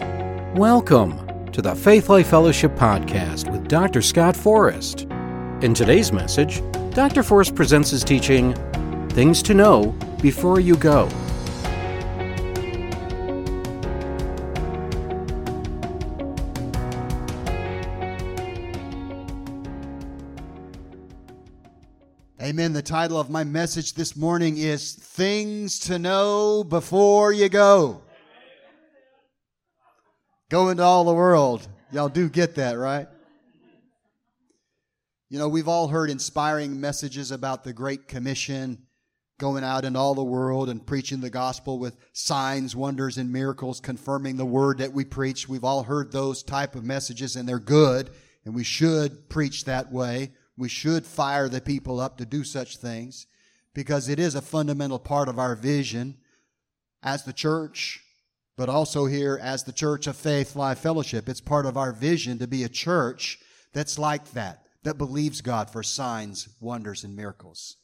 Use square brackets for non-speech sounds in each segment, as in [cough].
Welcome to the Faith Life Fellowship Podcast with Dr. Scott Forrest. In today's message, Dr. Forrest presents his teaching, Things to Know Before You Go. Amen. The title of my message this morning is Things to Know Before You Go. Go into all the world. Y'all do get that, right? You know, we've all heard inspiring messages about the Great Commission, going out in all the world and preaching the gospel with signs, wonders, and miracles, confirming the word that we preach. We've all heard those type of messages, and they're good, and we should preach that way. We should fire the people up to do such things because it is a fundamental part of our vision as the church, but also here as the Church of Faith Life Fellowship. It's part of our vision to be a church that's like that, that believes God for signs, wonders, and miracles.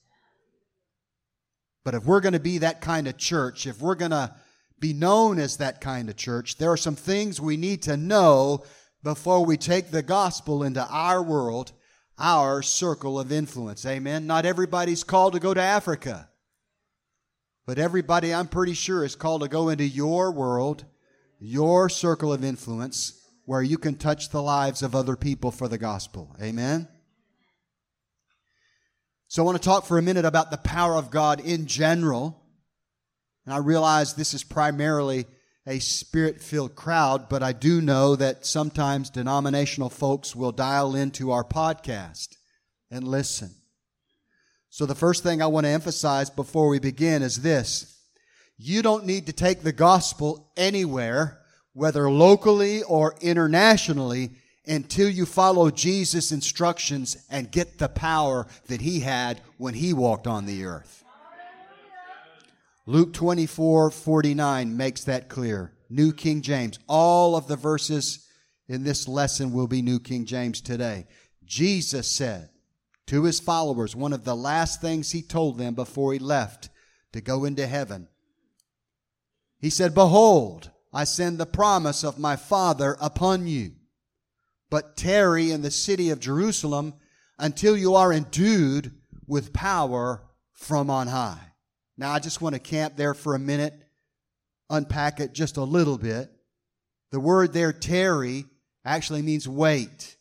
But if we're going to be that kind of church, if we're going to be known as that kind of church, there are some things we need to know before we take the gospel into our world our circle of influence. Amen. Not everybody's called to go to Africa. But everybody, I'm pretty sure, is called to go into your world, your circle of influence, where you can touch the lives of other people for the gospel. Amen. So I want to talk for a minute about the power of God in general. And I realize this is primarily a spirit filled crowd, but I do know that sometimes denominational folks will dial into our podcast and listen. So, the first thing I want to emphasize before we begin is this you don't need to take the gospel anywhere, whether locally or internationally, until you follow Jesus' instructions and get the power that he had when he walked on the earth. Luke 24 49 makes that clear. New King James. All of the verses in this lesson will be New King James today. Jesus said to his followers, one of the last things he told them before he left to go into heaven. He said, Behold, I send the promise of my Father upon you. But tarry in the city of Jerusalem until you are endued with power from on high. Now, I just want to camp there for a minute, unpack it just a little bit. The word there, tarry, actually means wait.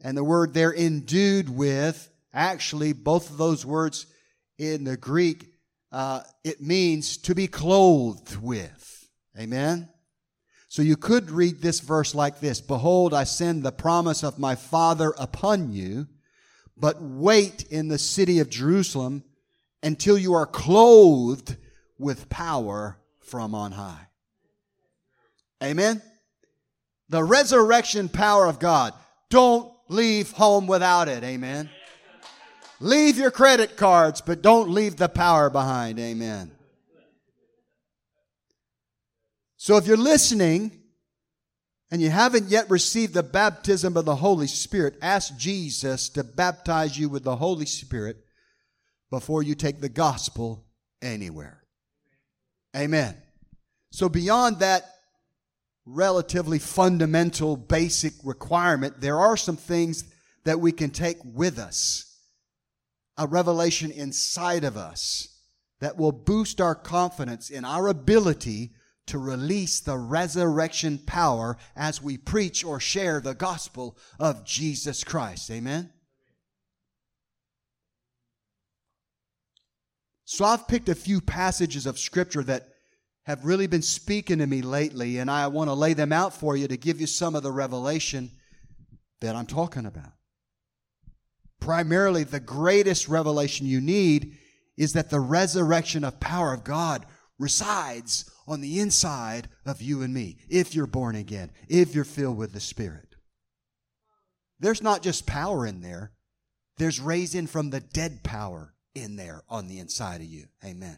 And the word they're endued with, actually, both of those words in the Greek, uh, it means to be clothed with. Amen? So you could read this verse like this Behold, I send the promise of my Father upon you, but wait in the city of Jerusalem until you are clothed with power from on high. Amen. The resurrection power of God. Don't leave home without it. Amen. Leave your credit cards, but don't leave the power behind. Amen. So if you're listening and you haven't yet received the baptism of the Holy Spirit, ask Jesus to baptize you with the Holy Spirit before you take the gospel anywhere. Amen. So, beyond that relatively fundamental, basic requirement, there are some things that we can take with us. A revelation inside of us that will boost our confidence in our ability to release the resurrection power as we preach or share the gospel of Jesus Christ. Amen. So I've picked a few passages of scripture that have really been speaking to me lately, and I want to lay them out for you to give you some of the revelation that I'm talking about. Primarily, the greatest revelation you need is that the resurrection of power of God resides on the inside of you and me, if you're born again, if you're filled with the Spirit. There's not just power in there, there's raising from the dead power in there on the inside of you. Amen.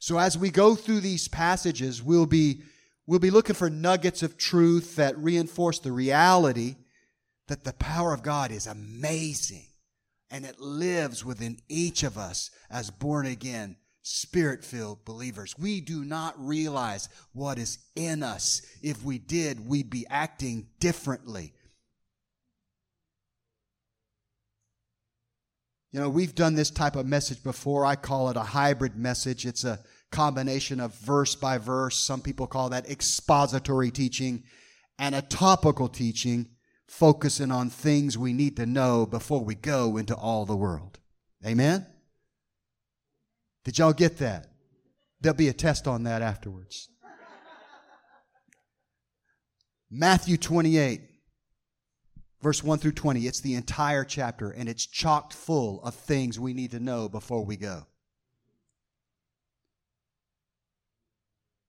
So as we go through these passages, we'll be, we'll be looking for nuggets of truth that reinforce the reality that the power of God is amazing and it lives within each of us as born again spirit filled believers. We do not realize what is in us. If we did, we'd be acting differently. You know, we've done this type of message before. I call it a hybrid message. It's a combination of verse by verse. Some people call that expository teaching and a topical teaching, focusing on things we need to know before we go into all the world. Amen? Did y'all get that? There'll be a test on that afterwards. Matthew 28 verse 1 through 20. It's the entire chapter, and it's chocked full of things we need to know before we go.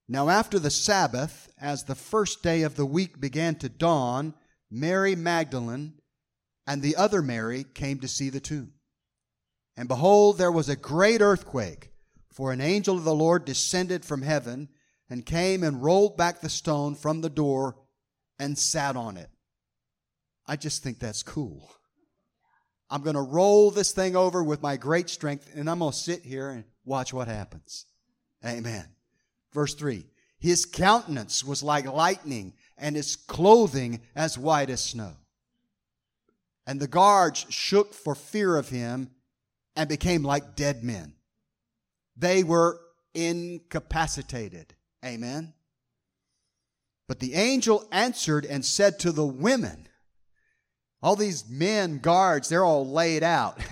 Now, after the Sabbath, as the first day of the week began to dawn, Mary Magdalene and the other Mary came to see the tomb. And behold, there was a great earthquake, for an angel of the Lord descended from heaven and came and rolled back the stone from the door and sat on it. I just think that's cool. I'm going to roll this thing over with my great strength and I'm going to sit here and watch what happens. Amen. Verse 3 His countenance was like lightning and his clothing as white as snow. And the guards shook for fear of him and became like dead men. They were incapacitated. Amen. But the angel answered and said to the women, all these men, guards, they're all laid out. [laughs]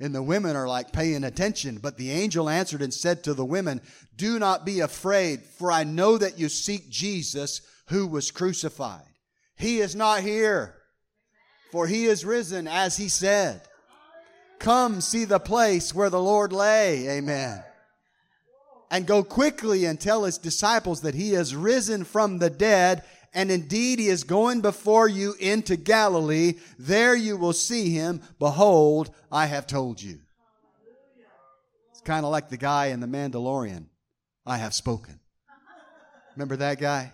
And the women are like paying attention. But the angel answered and said to the women, Do not be afraid, for I know that you seek Jesus who was crucified. He is not here, for he is risen as he said. Come see the place where the Lord lay. Amen. And go quickly and tell his disciples that he is risen from the dead and indeed he is going before you into Galilee. There you will see him. Behold, I have told you. It's kind of like the guy in The Mandalorian. I have spoken. Remember that guy?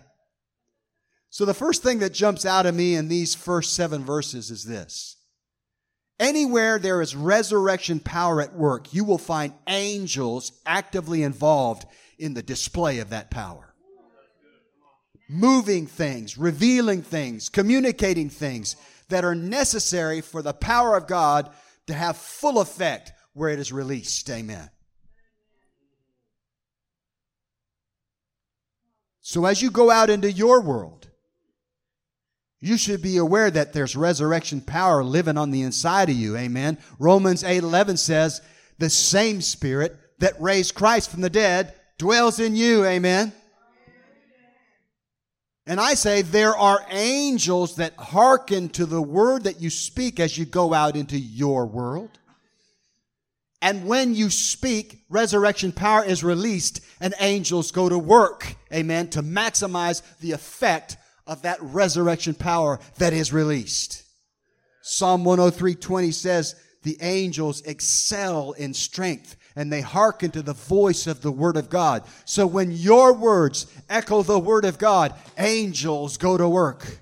So the first thing that jumps out at me in these first seven verses is this. Anywhere there is resurrection power at work, you will find angels actively involved in the display of that power moving things, revealing things, communicating things that are necessary for the power of God to have full effect where it is released. Amen. So as you go out into your world, you should be aware that there's resurrection power living on the inside of you. Amen. Romans 8:11 says, "The same spirit that raised Christ from the dead dwells in you." Amen. And I say there are angels that hearken to the word that you speak as you go out into your world. And when you speak, resurrection power is released and angels go to work, amen, to maximize the effect of that resurrection power that is released. Psalm 103:20 says, "The angels excel in strength and they hearken to the voice of the Word of God. So when your words echo the Word of God, angels go to work.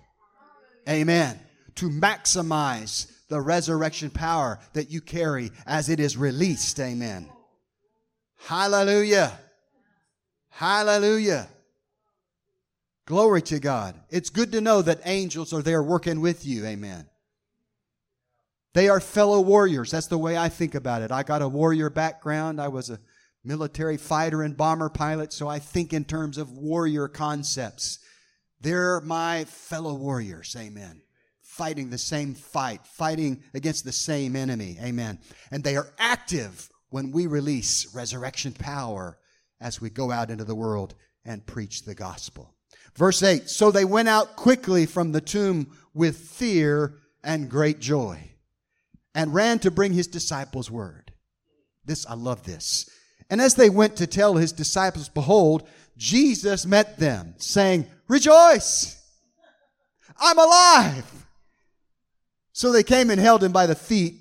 Amen. To maximize the resurrection power that you carry as it is released. Amen. Hallelujah. Hallelujah. Glory to God. It's good to know that angels are there working with you. Amen. They are fellow warriors. That's the way I think about it. I got a warrior background. I was a military fighter and bomber pilot, so I think in terms of warrior concepts. They're my fellow warriors. Amen. Fighting the same fight, fighting against the same enemy. Amen. And they are active when we release resurrection power as we go out into the world and preach the gospel. Verse 8 So they went out quickly from the tomb with fear and great joy and ran to bring his disciples word. This, I love this. And as they went to tell his disciples, behold, Jesus met them, saying, Rejoice! I'm alive! So they came and held him by the feet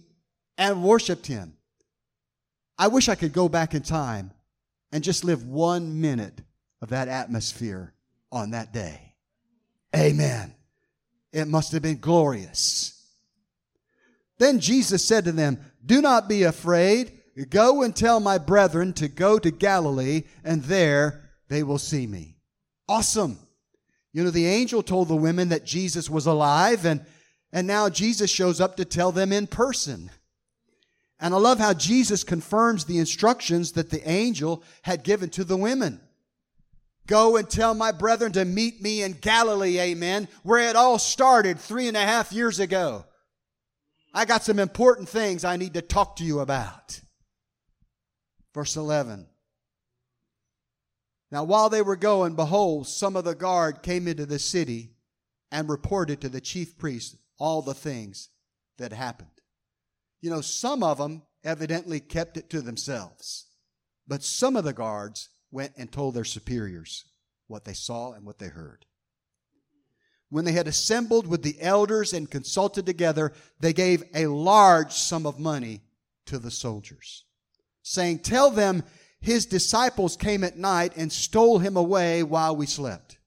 and worshiped him. I wish I could go back in time and just live one minute of that atmosphere on that day. Amen. It must have been glorious. Then Jesus said to them, Do not be afraid. Go and tell my brethren to go to Galilee, and there they will see me. Awesome. You know, the angel told the women that Jesus was alive, and, and now Jesus shows up to tell them in person. And I love how Jesus confirms the instructions that the angel had given to the women. Go and tell my brethren to meet me in Galilee, amen, where it all started three and a half years ago. I got some important things I need to talk to you about. Verse 11. Now, while they were going, behold, some of the guard came into the city and reported to the chief priest all the things that happened. You know, some of them evidently kept it to themselves, but some of the guards went and told their superiors what they saw and what they heard. When they had assembled with the elders and consulted together, they gave a large sum of money to the soldiers, saying, Tell them his disciples came at night and stole him away while we slept.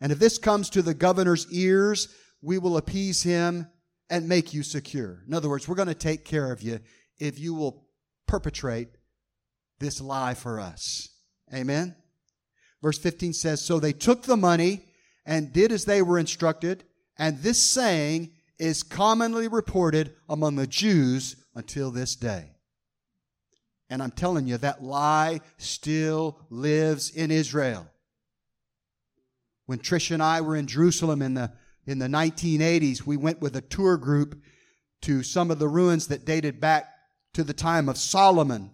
And if this comes to the governor's ears, we will appease him and make you secure. In other words, we're going to take care of you if you will perpetrate this lie for us. Amen. Verse 15 says, So they took the money and did as they were instructed, and this saying is commonly reported among the Jews until this day. And I'm telling you, that lie still lives in Israel. When Trish and I were in Jerusalem in the in the 1980s, we went with a tour group to some of the ruins that dated back to the time of Solomon.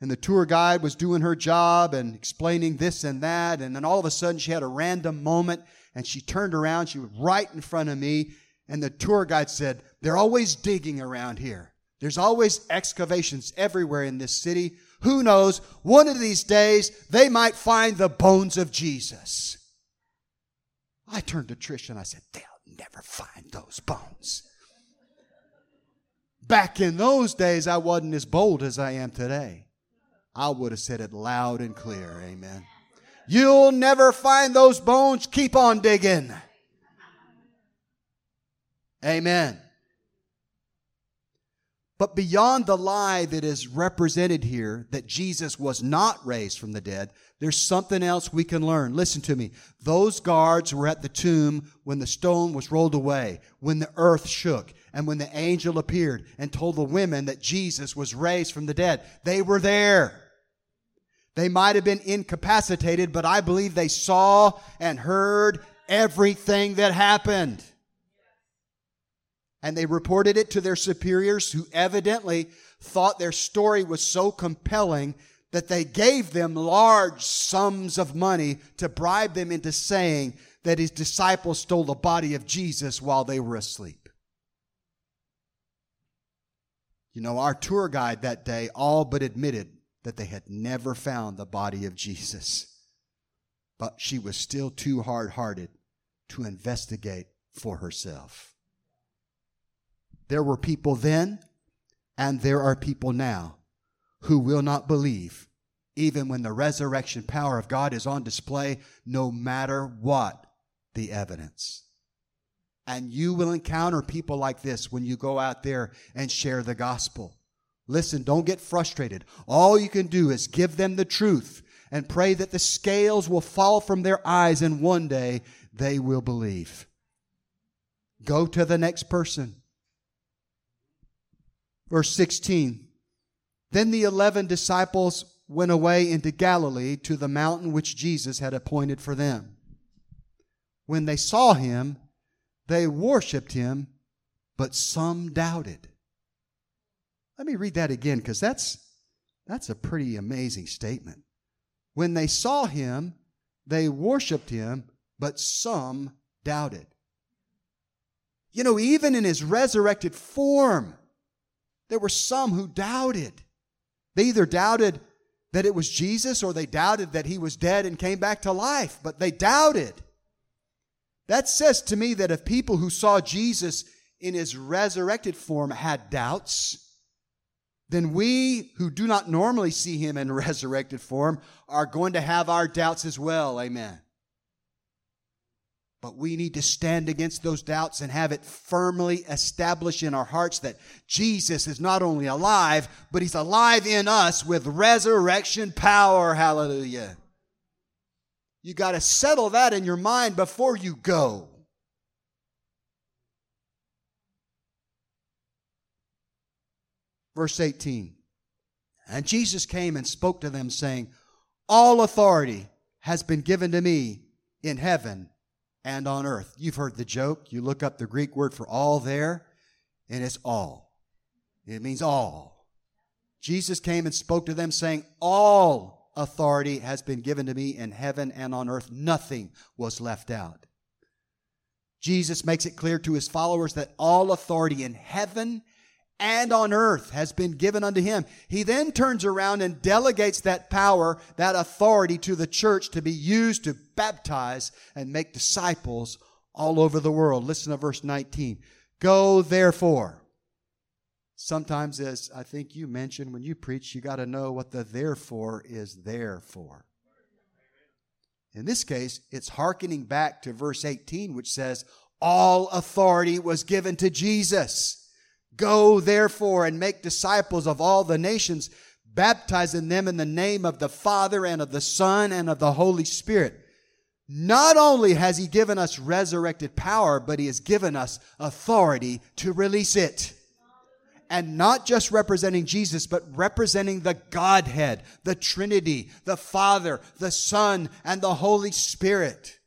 And the tour guide was doing her job and explaining this and that. And then all of a sudden, she had a random moment and she turned around. She was right in front of me. And the tour guide said, They're always digging around here. There's always excavations everywhere in this city. Who knows? One of these days, they might find the bones of Jesus. I turned to Trish and I said, They'll never find those bones. Back in those days, I wasn't as bold as I am today. I would have said it loud and clear. Amen. You'll never find those bones. Keep on digging. Amen. But beyond the lie that is represented here, that Jesus was not raised from the dead, there's something else we can learn. Listen to me. Those guards were at the tomb when the stone was rolled away, when the earth shook, and when the angel appeared and told the women that Jesus was raised from the dead. They were there. They might have been incapacitated, but I believe they saw and heard everything that happened and they reported it to their superiors who evidently thought their story was so compelling that they gave them large sums of money to bribe them into saying that his disciples stole the body of Jesus while they were asleep. You know, our tour guide that day all but admitted that they had never found the body of Jesus. But she was still too hard hearted to investigate for herself. There were people then, and there are people now who will not believe, even when the resurrection power of God is on display, no matter what the evidence. And you will encounter people like this when you go out there and share the gospel. Listen, don't get frustrated. All you can do is give them the truth and pray that the scales will fall from their eyes and one day they will believe. Go to the next person. Verse 16 Then the eleven disciples went away into Galilee to the mountain which Jesus had appointed for them. When they saw him, they worshiped him, but some doubted. Let me read that again because that's, that's a pretty amazing statement. When they saw him, they worshiped him, but some doubted. You know, even in his resurrected form, there were some who doubted. They either doubted that it was Jesus or they doubted that he was dead and came back to life, but they doubted. That says to me that if people who saw Jesus in his resurrected form had doubts, then we who do not normally see him in [laughs] resurrected form are going to have our doubts as well. Amen. But we need to stand against those doubts and have it firmly established in our hearts that Jesus is not only alive, but he's alive in us with resurrection power. Hallelujah. You got to settle that in your mind before you go. Verse 18. And Jesus came and spoke to them, saying, All authority has been given to me in heaven and on earth. You've heard the joke. You look up the Greek word for all there, and it's all. It means all. Jesus came and spoke to them, saying, All authority has been given to me in heaven and on earth. Nothing was left out. Jesus makes it clear to his followers that all authority in heaven and on earth has been given unto him. He then turns around and delegates that power, that authority to the church to be used to baptize and make disciples all over the world. Listen to verse 19. Go therefore. Sometimes, as I think you mentioned when you preach, you got to know what the therefore is there for. In this case, it's hearkening back to verse 18, which says, All authority was given to Jesus. Go therefore and make disciples of all the nations, baptizing them in the name of the Father and of the Son and of the Holy Spirit. Not only has He given us resurrected power, but He has given us authority to release it. And not just representing Jesus, but representing the Godhead, the Trinity, the Father, the Son, and the Holy Spirit.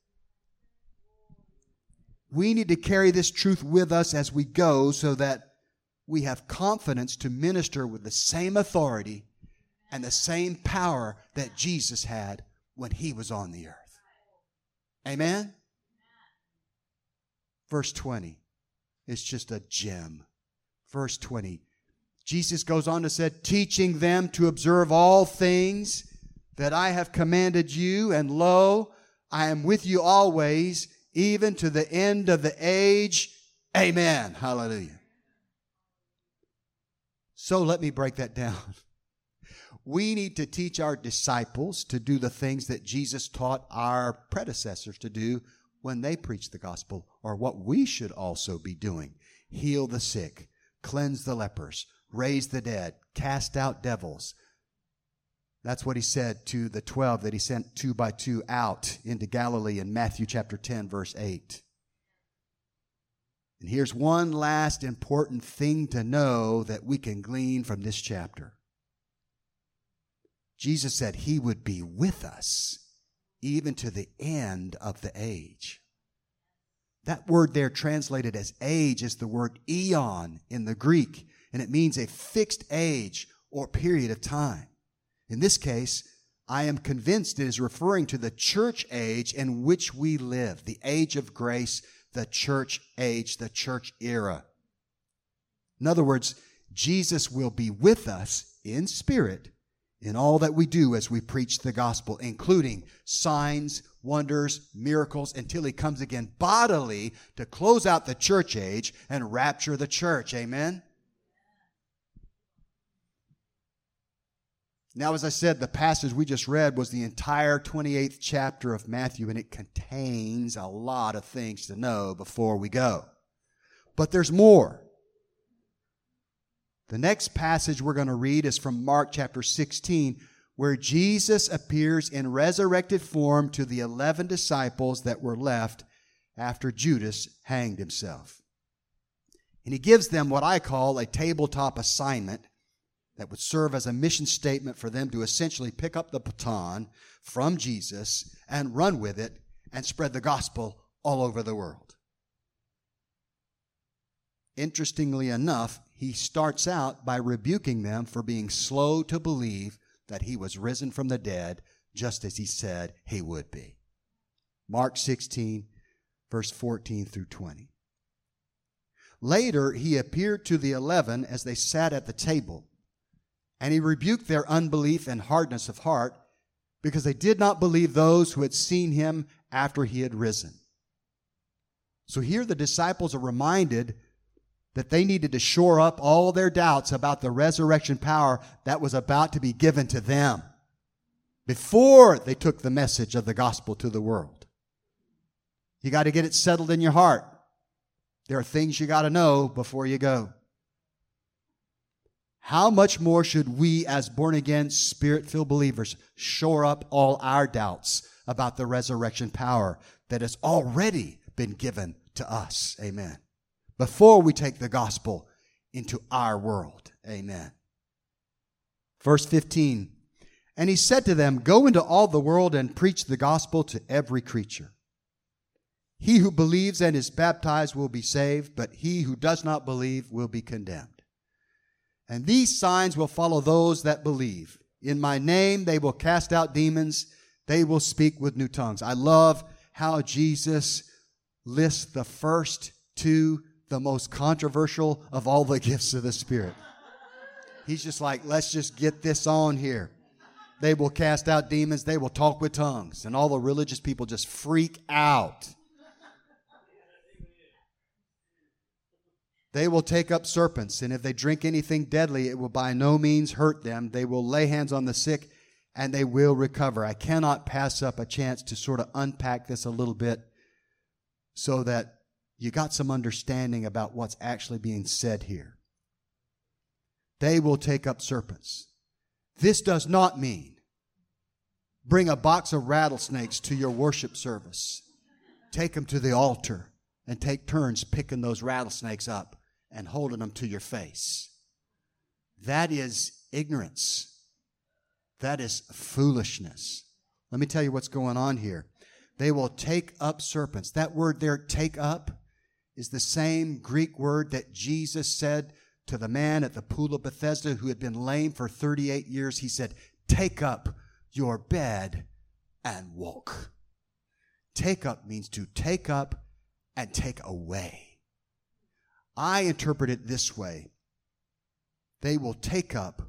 We need to carry this truth with us as we go so that we have confidence to minister with the same authority and the same power that Jesus had when he was on the earth. Amen? Verse 20. It's just a gem. Verse 20. Jesus goes on to say, teaching them to observe all things that I have commanded you, and lo, I am with you always, even to the end of the age. Amen. Hallelujah. So let me break that down. [laughs] We need to teach our disciples to do the things that Jesus taught our predecessors to do when they preached the gospel, or what we should also be doing heal the sick, cleanse the lepers, raise the dead, cast out devils. That's what he said to the 12 that he sent two by two out into Galilee in Matthew chapter 10, verse 8. And here's one last important thing to know that we can glean from this chapter. Jesus said he would be with us even to the end of the age. That word there translated as age is the word eon in the Greek, and it means a fixed age or period of time. In this case, I am convinced it is referring to the church age in which we live, the age of grace the church age, the church era. In other words, Jesus will be with us in spirit in all that we do as we preach the gospel, including signs, wonders, miracles, until he comes again bodily to close out the church age and rapture the church. Amen? Now, as I said, the passage we just read was the entire 28th chapter of Matthew, and it contains a lot of things to know before we go. But there's more. The next passage we're going to read is from Mark chapter 16, where Jesus appears in resurrected form to the 11 disciples that were left after Judas hanged himself. And he gives them what I call a tabletop assignment that would serve as a mission statement for them to essentially pick up the baton from Jesus and run with it and spread the gospel all over the world. Interestingly enough, he starts out by rebuking them for being slow to believe that he was risen from the dead, just as he said he would be. Mark 16, verse 14 through 20. Later, he appeared to the eleven as they sat at the table and he rebuked their unbelief and hardness of heart because they did not believe those who had seen him after he had risen. So here the disciples are reminded that they needed to shore up all their doubts about the resurrection power that was about to be given to them before they took the message of the gospel to the world. You got to get it settled in your heart. There are things you got to know before you go. How much more should we, as born again, spirit filled believers, shore up all our doubts about the resurrection power that has already been given to us? Amen. Before we take the gospel into our world. Amen. Verse 15 And he said to them, Go into all the world and preach the gospel to every creature. He who believes and is baptized will be saved, but he who does not believe will be condemned. And these signs will follow those that believe. In my name they will cast out demons, they will speak with new tongues. I love how Jesus lists the first two, the most controversial of all the [laughs] gifts of the Spirit. He's just like, let's just get this on here. They will cast out demons, they will talk with tongues. And all the religious people just freak out. They will take up serpents, and if they drink anything deadly, it will by no means hurt them. They will lay hands on the sick, and they will recover. I cannot pass up a chance to sort of unpack this a little bit so that you got some understanding about what's actually being said here. They will take up serpents. This does not mean bring a box of rattlesnakes to your worship service, take them to the altar, and take turns picking those rattlesnakes up and holding them to your face. That is ignorance. That is foolishness. Let me tell you what's going on here. They will take up serpents. That word there, take up, is the same Greek word that Jesus said to the man at the pool of Bethesda who had been lame for 38 years. He said, Take up your bed and walk. Take up means to take up and take away. I interpret it this way they will take up,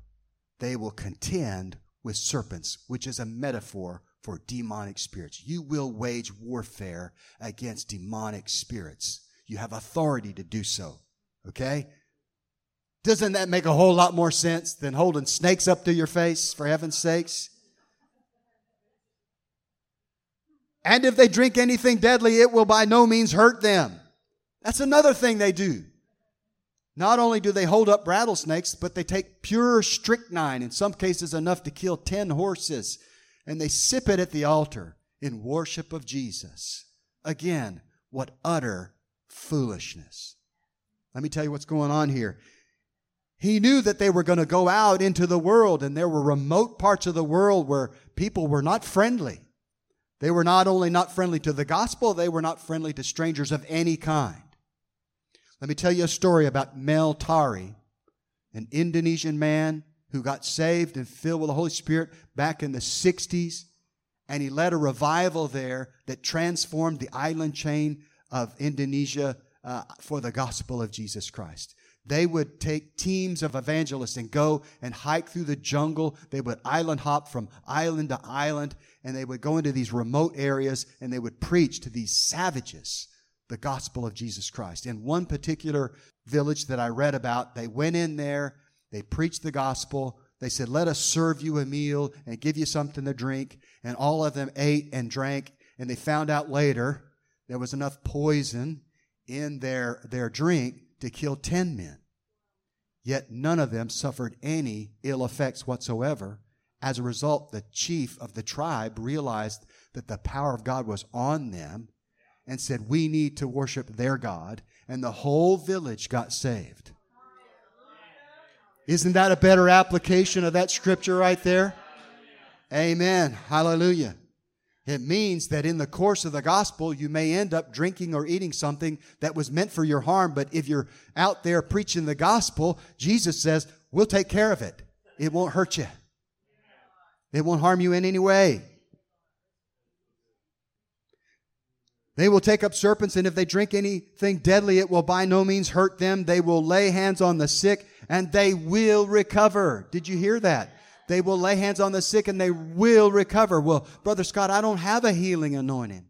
they will contend with serpents, which is a metaphor for demonic spirits. You will wage warfare against demonic spirits. You have authority to do so. Okay? Doesn't that make a whole lot more sense than holding snakes up to your face, for heaven's sakes? And if they drink anything deadly, it will by no means hurt them. That's another thing they do. Not only do they hold up rattlesnakes, but they take pure strychnine, in some cases enough to kill 10 horses, and they sip it at the altar in worship of Jesus. Again, what utter foolishness. Let me tell you what's going on here. He knew that they were going to go out into the world, and there were remote parts of the world where people were not friendly. They were not only not friendly to the gospel, they were not friendly to strangers of any kind. Let me tell you a story about Mel Tari, an Indonesian man who got saved and filled with the Holy Spirit back in the 60s. And he led a revival there that transformed the island chain of Indonesia uh, for the gospel of Jesus Christ. They would take teams of evangelists and go and hike through the jungle. They would island hop from island to island, and they would go into these remote areas and they would preach to these savages the gospel of Jesus Christ. In one particular village that I read about, they went in there, they preached the gospel. They said, Let us serve you a meal and give you something to drink. And all of them ate and drank. And they found out later there was enough poison in their, their drink to kill 10 men. Yet none of them suffered any ill effects whatsoever. As a result, the chief of the tribe realized that the power of God was on them and said, We need to worship their God. And the whole village got saved. Isn't that a better application of that scripture right there? Amen. Hallelujah. It means that in the course of the gospel, you may end up drinking or eating something that was meant for your harm, but if you're out there preaching the gospel, Jesus says, We'll take care of it. It won't hurt you, it won't harm you in any way. They will take up serpents, and if they drink anything deadly, it will by no means hurt them. They will lay hands on the sick, and they will recover. Did you hear that? They will lay hands on the sick, and they will recover. Well, Brother Scott, I don't have a healing anointing.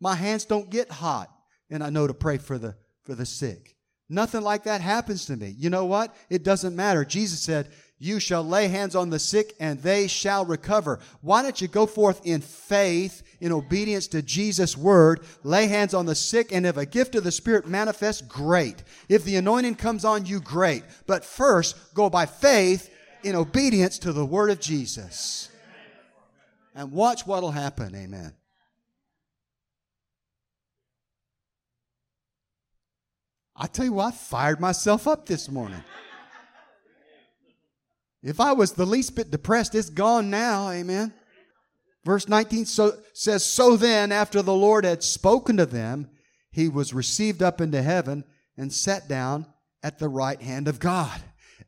My hands don't get hot, and I know to pray for the, for the sick. Nothing like that happens to me. You know what? It doesn't matter. Jesus said, You shall lay hands on the sick and they shall recover. Why don't you go forth in faith, in obedience to Jesus' word, lay hands on the sick, and if a gift of the Spirit manifests, great. If the anointing comes on you, great. But first, go by faith in obedience to the word of Jesus. And watch what'll happen. Amen. I tell you what, I fired myself up this morning. If I was the least bit depressed, it's gone now. Amen. Verse 19 so, says, So then, after the Lord had spoken to them, he was received up into heaven and sat down at the right hand of God.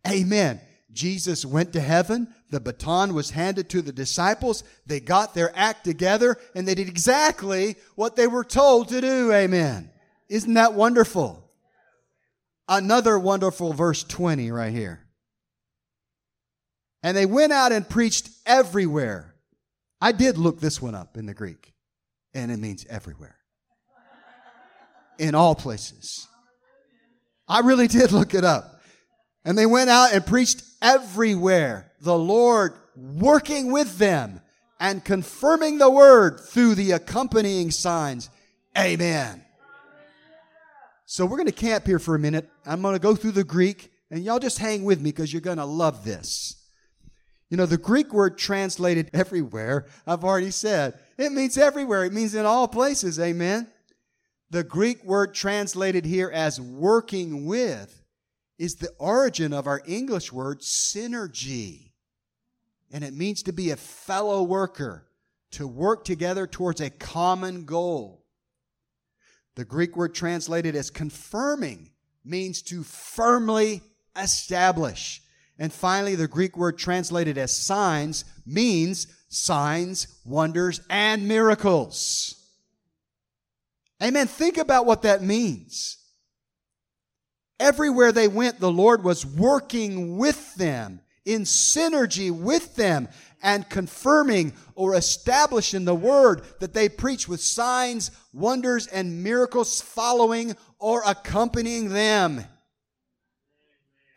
Amen. Jesus went to heaven. The baton was handed to the disciples. They got their act together and they did exactly what they were told to do. Amen. Isn't that wonderful? Another wonderful verse 20 right here. And they went out and preached everywhere. I did look this one up in the Greek, and it means everywhere. In all places. I really did [laughs] look it up. And they went out and preached everywhere. The Lord working with them and confirming the word through the accompanying signs. Amen. So we're going to camp here for a minute. I'm going to go through the Greek, and y'all just hang with me because you're going to love this. You know, the Greek word translated [laughs] everywhere, I've already said, it means everywhere. It means in all places. Amen. The Greek word translated here as working with is the origin of our English word synergy. And it means to be a fellow worker, to work together towards a common goal. The Greek word translated as confirming means to firmly establish. And finally, the Greek word translated as signs means signs, wonders, and miracles. Amen. Think about what that means. Everywhere they went, the Lord was working with them, in synergy with them, and confirming or establishing the word that they preach with signs, wonders, and miracles following or accompanying them.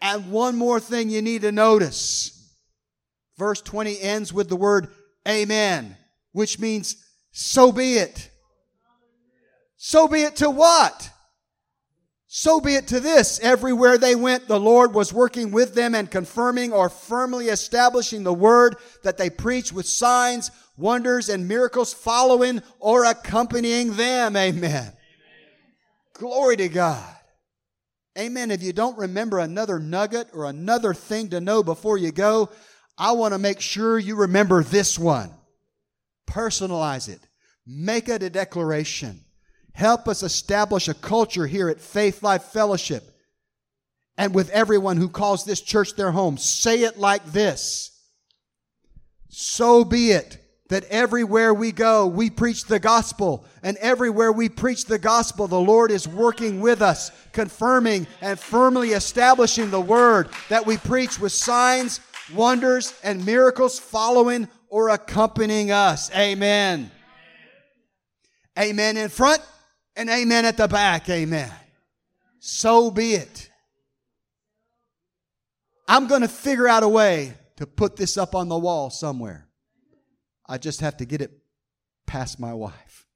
And one more thing you need to notice. Verse 20 ends with the word amen, which means so be it. So be it to what? So be it to this. Everywhere they went, the Lord was working with them and confirming or firmly establishing the word that they preached with signs, wonders, and miracles following or accompanying them. Amen. Amen. Glory to God. Amen. If you don't remember another nugget or another thing to know before you go, I want to make sure you remember this one. Personalize it. Make it a declaration. Help us establish a culture here at Faith Life Fellowship and with everyone who calls this church their home. Say it like this. So be it that everywhere we go, we preach the gospel. And everywhere we preach the gospel, the Lord is working with us, confirming and firmly establishing the word that we preach with signs, wonders, and miracles following or accompanying us. Amen. Amen in front and amen at the back. Amen. So be it. I'm going to figure out a way to put this up on the wall somewhere. I just have to get it past my wife.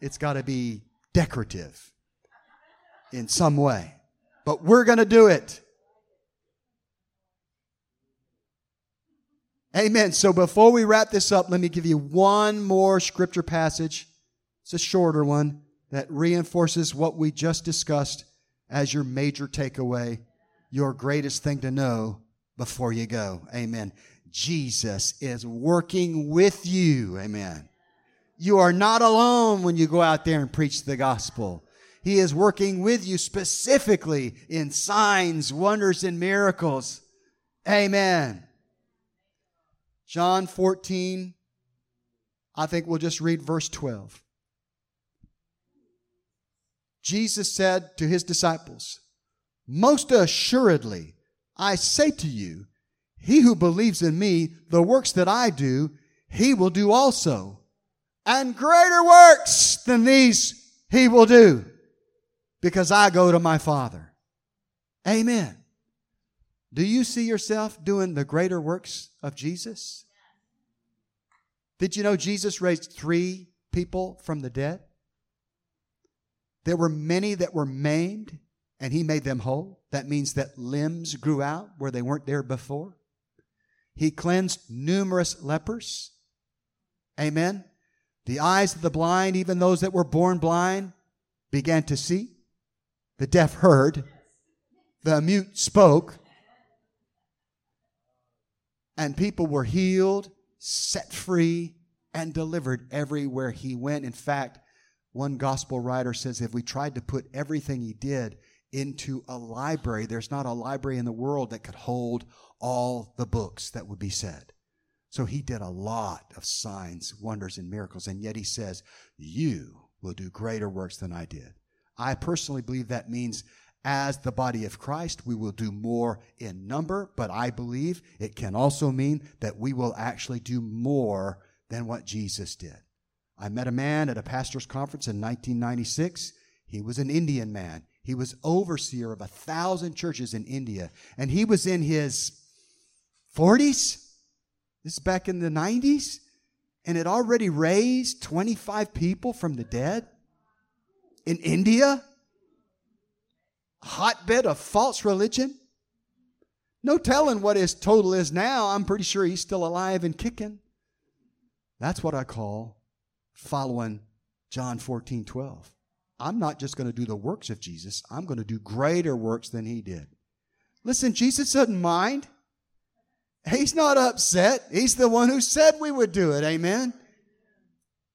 It's got to be decorative in some way. But we're going to do it. Amen. So before we wrap this up, let me give you one more scripture passage. It's a shorter one that reinforces what we just discussed as your major takeaway, your greatest thing to know before you go. Amen. Jesus is working with you. Amen. You are not alone when you go out there and preach the gospel. He is working with you specifically in signs, wonders, and miracles. Amen. John 14, I think we'll just read verse 12. Jesus said to his disciples, Most assuredly, I say to you, he who believes in me, the works that I do, he will do also. And greater works than these he will do because I go to my Father. Amen. Do you see yourself doing the greater works of Jesus? Did you know Jesus raised three people from the dead? There were many that were maimed, and he made them whole. That means that limbs grew out where they weren't there before. He cleansed numerous lepers. Amen. The eyes of the blind, even those that were born blind, began to see. The deaf heard. The mute spoke. And people were healed, set free, and delivered everywhere he went. In fact, one gospel writer says if we tried to put everything he did into a library, there's not a library in the world that could hold all the books that would be said. So he did a lot of signs, wonders, and miracles. And yet he says, You will do greater works than I did. I personally believe that means as the body of Christ, we will do more in number, but I believe it can also mean that we will actually do more than what Jesus did. I met a man at a pastor's conference in 1996. He was an Indian man. He was overseer of a thousand churches in India, and he was in his 40s. This is back in the 90s, and it already raised 25 people from the dead in India. Hotbed of false religion. No telling what his total is now. I'm pretty sure he's still alive and kicking. That's what I call following John 14, 12. I'm not just going to do the works of Jesus, I'm going to do greater works than he did. Listen, Jesus doesn't mind. He's not upset. He's the one who said we would do it. Amen.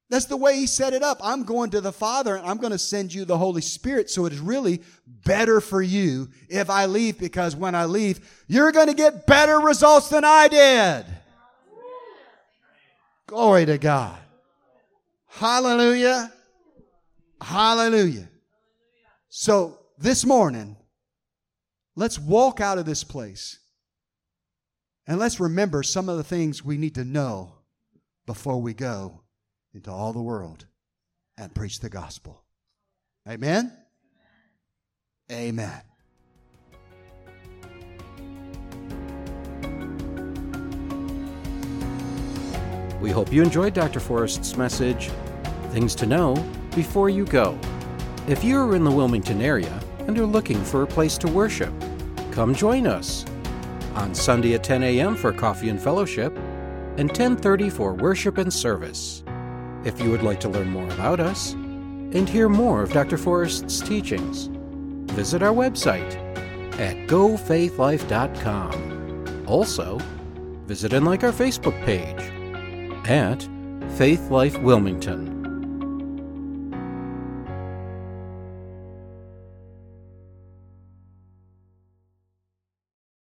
That's the way he set it up. I'm going to the Father and I'm going to send you the Holy Spirit. So it is really better for you if I leave because when I leave, you're going to get better results than I did. Glory to God. Hallelujah. Hallelujah. So this morning, let's walk out of this place and let's remember some of the things we need to know before we go into all the world and preach the gospel. Amen? Amen. We hope you enjoyed Dr. Forrest's message, Things to Know Before You Go. If you are in the Wilmington area and are looking for a place to worship, come join us on Sunday at 10 a.m. for coffee and fellowship and 10:30 for worship and service. If you would like to learn more about us and hear more of Dr. Forrest's teachings, visit our website at gofaithlife.com. Also, visit and like our Facebook page at Faith Life Wilmington.